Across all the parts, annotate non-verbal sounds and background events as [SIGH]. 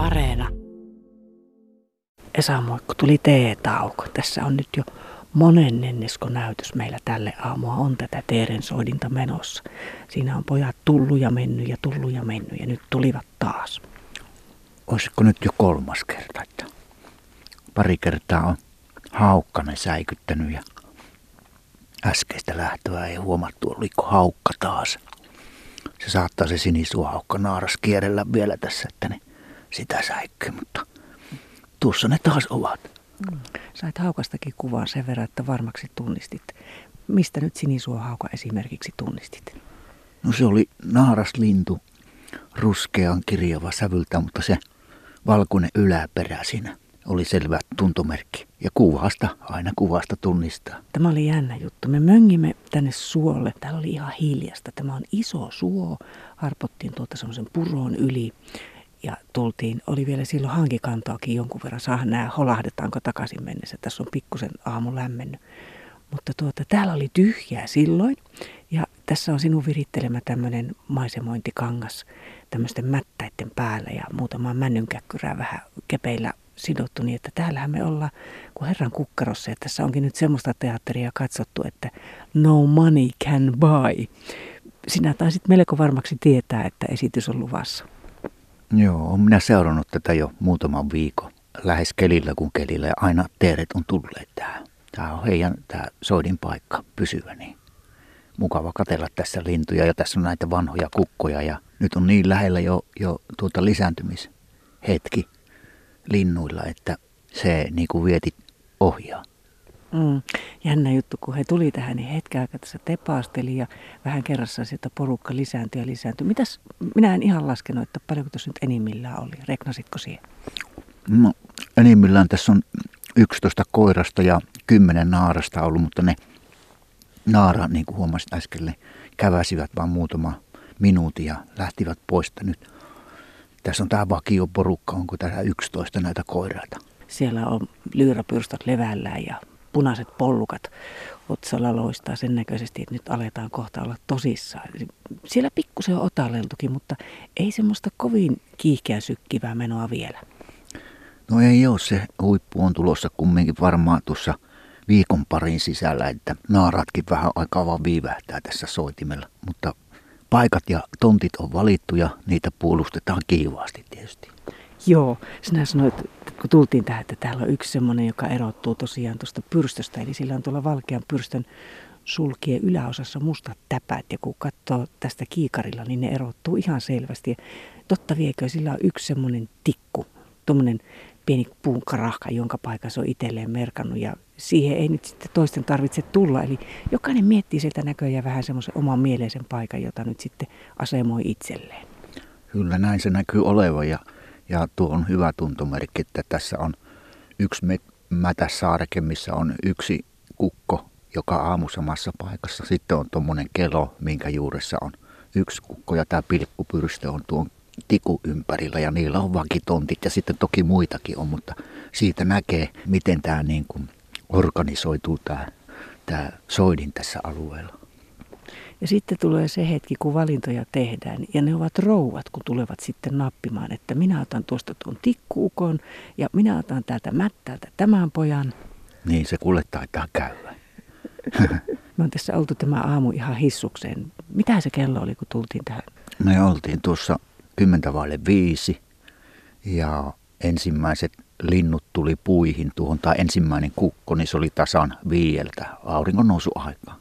Areena. Esa Moikku, tuli teetauko. Tässä on nyt jo monennennesko näytös meillä tälle aamua on tätä Teeren soidinta menossa. Siinä on pojat tullu ja mennyt ja tullu ja mennyt ja nyt tulivat taas. Olisiko nyt jo kolmas kerta, että pari kertaa on haukkanen säikyttänyt ja äskeistä lähtöä ei huomattu, oliko haukka taas. Se saattaa se sinisuohaukka naaras kierrellä vielä tässä, että ne sitä säikkyy, mutta tuossa ne taas ovat. Mm. Sait haukastakin kuvaa sen verran, että varmaksi tunnistit. Mistä nyt sinisuohauka esimerkiksi tunnistit? No se oli naaraslintu, ruskean kirjava sävyltä, mutta se valkoinen yläperä siinä oli selvä tuntomerkki. Ja kuvasta, aina kuvasta tunnistaa. Tämä oli jännä juttu. Me möngimme tänne suolle. Täällä oli ihan hiljasta. Tämä on iso suo. Harpottiin tuolta semmoisen puron yli. Ja tultiin, oli vielä silloin hankikantoakin jonkun verran. Saa nähdä, holahdetaanko takaisin mennessä. Tässä on pikkusen aamu lämmennyt. Mutta tuota, täällä oli tyhjää silloin. Ja tässä on sinun virittelemä tämmöinen maisemointikangas tämmöisten mättäiden päällä ja muutama männynkäkkyrää vähän kepeillä sidottu niin, että täällähän me ollaan kuin Herran kukkarossa. Ja tässä onkin nyt semmoista teatteria katsottu, että no money can buy. Sinä taisit melko varmaksi tietää, että esitys on luvassa. Joo, olen minä seurannut tätä jo muutaman viikon. Lähes kelillä kuin kelillä ja aina teeret on tulleet tähän. Tämä on heidän tämä soidin paikka pysyvä niin. Mukava katella tässä lintuja ja tässä on näitä vanhoja kukkoja ja nyt on niin lähellä jo, jo tuota lisääntymishetki linnuilla, että se niin kuin vieti ohjaa. Mm. Jännä juttu, kun he tuli tähän, niin hetken aikaa tässä tepaasteli ja vähän kerrassa sieltä porukka lisääntyi ja lisääntyi. Mitäs, minä en ihan laskenut, että paljonko tässä nyt enimmillään oli. Reknasitko siihen? No, enimmillään tässä on 11 koirasta ja 10 naarasta ollut, mutta ne naara, niin kuin huomasit äsken, käväsivät vain muutama minuutin ja lähtivät pois. Nyt tässä on tämä vakioporukka, onko tässä 11 näitä koiraita. Siellä on lyyrapyrstot levällään ja punaiset pollukat otsalla loistaa sen näköisesti, että nyt aletaan kohta olla tosissaan. Siellä pikkusen on otaleltukin, mutta ei semmoista kovin kiihkeä sykkivää menoa vielä. No ei ole, se huippu on tulossa kumminkin varmaan tuossa viikon parin sisällä, että naaratkin vähän aikaa vaan viivähtää tässä soitimella. Mutta paikat ja tontit on valittu ja niitä puolustetaan kiivaasti tietysti. Joo, sinä sanoit, kun tultiin tähän, että täällä on yksi semmoinen, joka erottuu tosiaan tuosta pyrstöstä. Eli sillä on tuolla valkean pyrstön sulkien yläosassa mustat täpät. Ja kun katsoo tästä kiikarilla, niin ne erottuu ihan selvästi. Ja totta viekö, sillä on yksi semmoinen tikku, tuommoinen pieni puunkarahka, jonka paikassa on itselleen merkannut. Ja siihen ei nyt sitten toisten tarvitse tulla. Eli jokainen miettii sieltä näköjään vähän semmoisen oman mieleisen paikan, jota nyt sitten asemoi itselleen. Kyllä näin se näkyy olevan ja, ja tuo on hyvä tuntomerkki, että tässä on yksi mätäsaareke, missä on yksi kukko joka aamu samassa paikassa. Sitten on tuommoinen kelo, minkä juuressa on yksi kukko ja tämä pilkkupyrstö on tuon tiku ympärillä ja niillä on vakitontit ja sitten toki muitakin on, mutta siitä näkee, miten tämä niin kuin organisoituu tämä, tämä soidin tässä alueella. Ja sitten tulee se hetki, kun valintoja tehdään, ja ne ovat rouvat, kun tulevat sitten nappimaan, että minä otan tuosta tuon tikkuukon, ja minä otan täältä mättäältä tämän pojan. Niin, se kuule taitaa käydä. [LAUGHS] Me on tässä oltu tämä aamu ihan hissukseen. Mitä se kello oli, kun tultiin tähän? Me oltiin tuossa kymmentä vaille viisi, ja ensimmäiset linnut tuli puihin tuohon, tai ensimmäinen kukko, niin se oli tasan viieltä auringon nousu aikaa.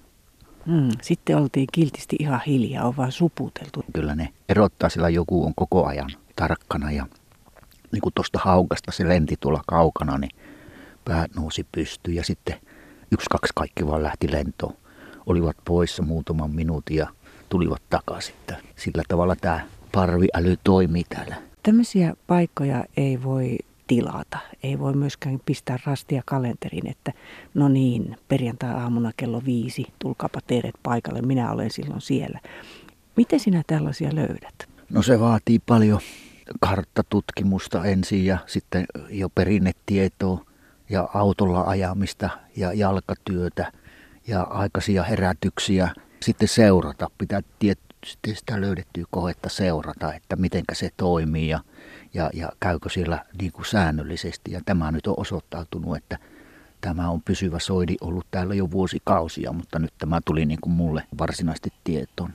Hmm, sitten oltiin kiltisti ihan hiljaa, on vaan suputeltu. Kyllä ne erottaa, sillä joku on koko ajan tarkkana ja niin kuin tuosta haukasta se lenti tuolla kaukana, niin pää nousi pystyyn ja sitten yksi, kaksi kaikki vaan lähti lentoon. Olivat poissa muutaman minuutin ja tulivat takaisin. Sillä tavalla tämä parviäly toimii täällä. Tämmöisiä paikkoja ei voi tilata. Ei voi myöskään pistää rastia kalenteriin, että no niin, perjantai-aamuna kello viisi, tulkaapa teidät paikalle, minä olen silloin siellä. Miten sinä tällaisia löydät? No se vaatii paljon karttatutkimusta ensin ja sitten jo perinnetietoa ja autolla ajamista ja jalkatyötä ja aikaisia herätyksiä. Sitten seurata, pitää tiet, sitten sitä löydettyä kohetta seurata, että miten se toimii ja, ja, ja käykö siellä niin kuin säännöllisesti. Ja tämä nyt on osoittautunut, että tämä on pysyvä soidi ollut täällä jo vuosikausia, mutta nyt tämä tuli niin kuin mulle varsinaisesti tietoon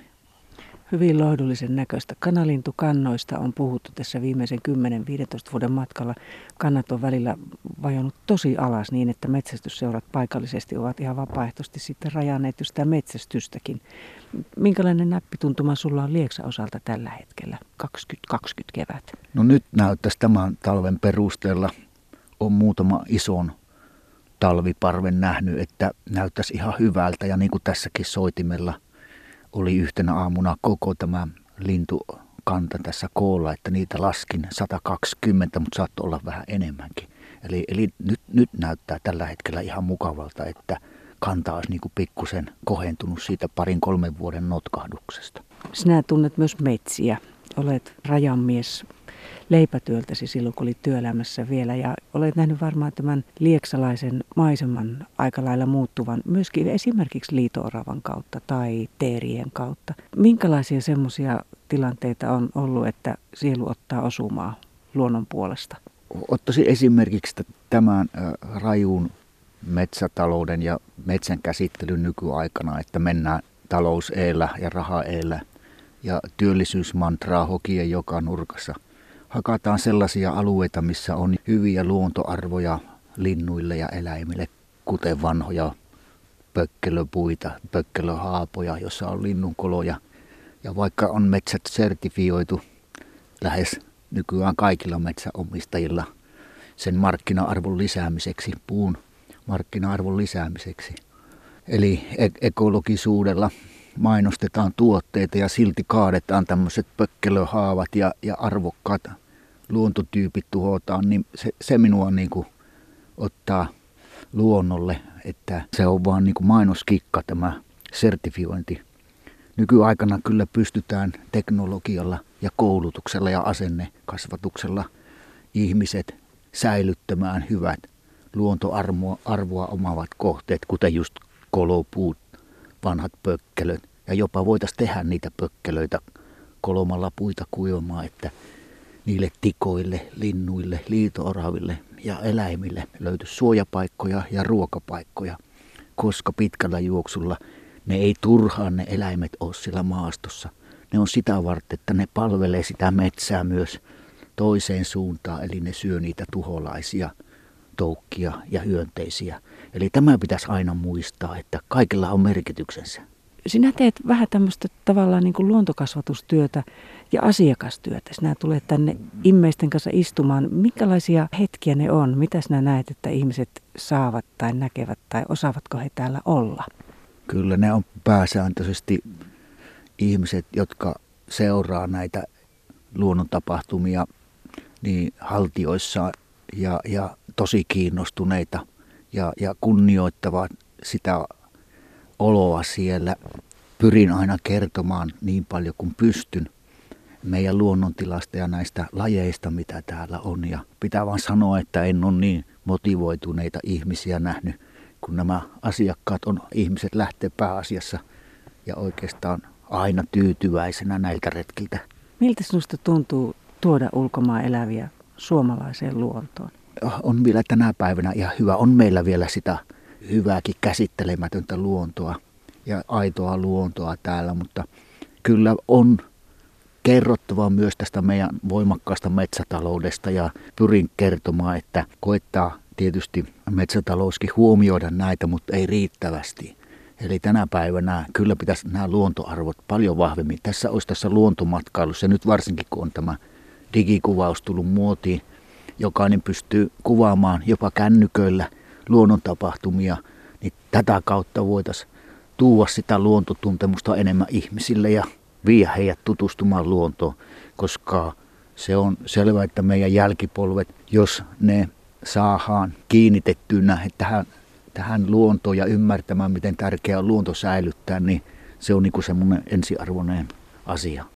hyvin lohdullisen näköistä. Kanalintukannoista on puhuttu tässä viimeisen 10-15 vuoden matkalla. Kannat on välillä vajonnut tosi alas niin, että metsästysseurat paikallisesti ovat ihan vapaaehtoisesti sitten rajanneet jo sitä metsästystäkin. Minkälainen näppituntuma sulla on Lieksa osalta tällä hetkellä, 2020 kevät? No nyt näyttäisi tämän talven perusteella on muutama ison talviparven nähnyt, että näyttäisi ihan hyvältä ja niin kuin tässäkin soitimella – oli yhtenä aamuna koko tämä lintukanta tässä koolla, että niitä laskin 120, mutta saattoi olla vähän enemmänkin. Eli, eli nyt, nyt näyttää tällä hetkellä ihan mukavalta, että kanta olisi niin pikkusen kohentunut siitä parin kolmen vuoden notkahduksesta. Sinä tunnet myös metsiä. Olet rajanmies leipätyöltäsi silloin, kun olit työelämässä vielä. Ja olet nähnyt varmaan tämän lieksalaisen maiseman aika lailla muuttuvan myöskin esimerkiksi liitooravan kautta tai teerien kautta. Minkälaisia semmoisia tilanteita on ollut, että sielu ottaa osumaa luonnon puolesta? Ottaisin esimerkiksi tämän rajuun metsätalouden ja metsän käsittelyn nykyaikana, että mennään talous ja raha ja työllisyysmantraa hokien joka nurkassa – hakataan sellaisia alueita, missä on hyviä luontoarvoja linnuille ja eläimille, kuten vanhoja pökkelöpuita, pökkelöhaapoja, jossa on linnunkoloja. Ja vaikka on metsät sertifioitu lähes nykyään kaikilla metsäomistajilla sen markkina-arvon lisäämiseksi, puun markkina-arvon lisäämiseksi. Eli ekologisuudella mainostetaan tuotteita ja silti kaadetaan tämmöiset pökkelöhaavat ja, ja arvokkaat luontotyypit tuhotaan, niin se, se minua niin kuin ottaa luonnolle, että se on vaan niin kuin mainoskikka tämä sertifiointi. Nykyaikana kyllä pystytään teknologialla ja koulutuksella ja asennekasvatuksella ihmiset säilyttämään hyvät luontoarvoa omavat kohteet, kuten just kolopuut, vanhat pökkelöt. Ja jopa voitaisiin tehdä niitä pökkelöitä kolomalla puita kuivamaan, että niille tikoille, linnuille, liitooraville ja eläimille löytyisi suojapaikkoja ja ruokapaikkoja, koska pitkällä juoksulla ne ei turhaan ne eläimet ole sillä maastossa. Ne on sitä varten, että ne palvelee sitä metsää myös toiseen suuntaan, eli ne syö niitä tuholaisia, toukkia ja hyönteisiä. Eli tämä pitäisi aina muistaa, että kaikilla on merkityksensä. Sinä teet vähän tämmöistä tavallaan niin kuin luontokasvatustyötä ja asiakastyötä. Sinä tulet tänne immeisten kanssa istumaan. Minkälaisia hetkiä ne on? Mitä sinä näet, että ihmiset saavat tai näkevät tai osaavatko he täällä olla? Kyllä ne on pääsääntöisesti ihmiset, jotka seuraa näitä luonnontapahtumia niin haltioissaan ja, ja tosi kiinnostuneita ja, ja kunnioittavat sitä oloa siellä. Pyrin aina kertomaan niin paljon kuin pystyn meidän luonnontilasta ja näistä lajeista, mitä täällä on. Ja pitää vaan sanoa, että en ole niin motivoituneita ihmisiä nähnyt, kun nämä asiakkaat on, ihmiset lähtee pääasiassa ja oikeastaan aina tyytyväisenä näiltä retkiltä. Miltä sinusta tuntuu tuoda ulkomaan eläviä suomalaiseen luontoon? On vielä tänä päivänä ihan hyvä. On meillä vielä sitä hyvääkin käsittelemätöntä luontoa ja aitoa luontoa täällä, mutta kyllä on kerrottava myös tästä meidän voimakkaasta metsätaloudesta ja pyrin kertomaan, että koettaa tietysti metsätalouskin huomioida näitä, mutta ei riittävästi. Eli tänä päivänä kyllä pitäisi nämä luontoarvot paljon vahvemmin. Tässä olisi tässä luontomatkailussa, nyt varsinkin kun on tämä digikuvaus tullut muotiin, jokainen pystyy kuvaamaan jopa kännyköillä luonnontapahtumia, niin tätä kautta voitaisiin tuoda sitä luontotuntemusta enemmän ihmisille ja viedä heidät tutustumaan luontoon, koska se on selvää, että meidän jälkipolvet, jos ne saadaan kiinnitettynä tähän, tähän luontoon ja ymmärtämään, miten tärkeää on luonto säilyttää, niin se on niin semmoinen ensiarvoinen asia.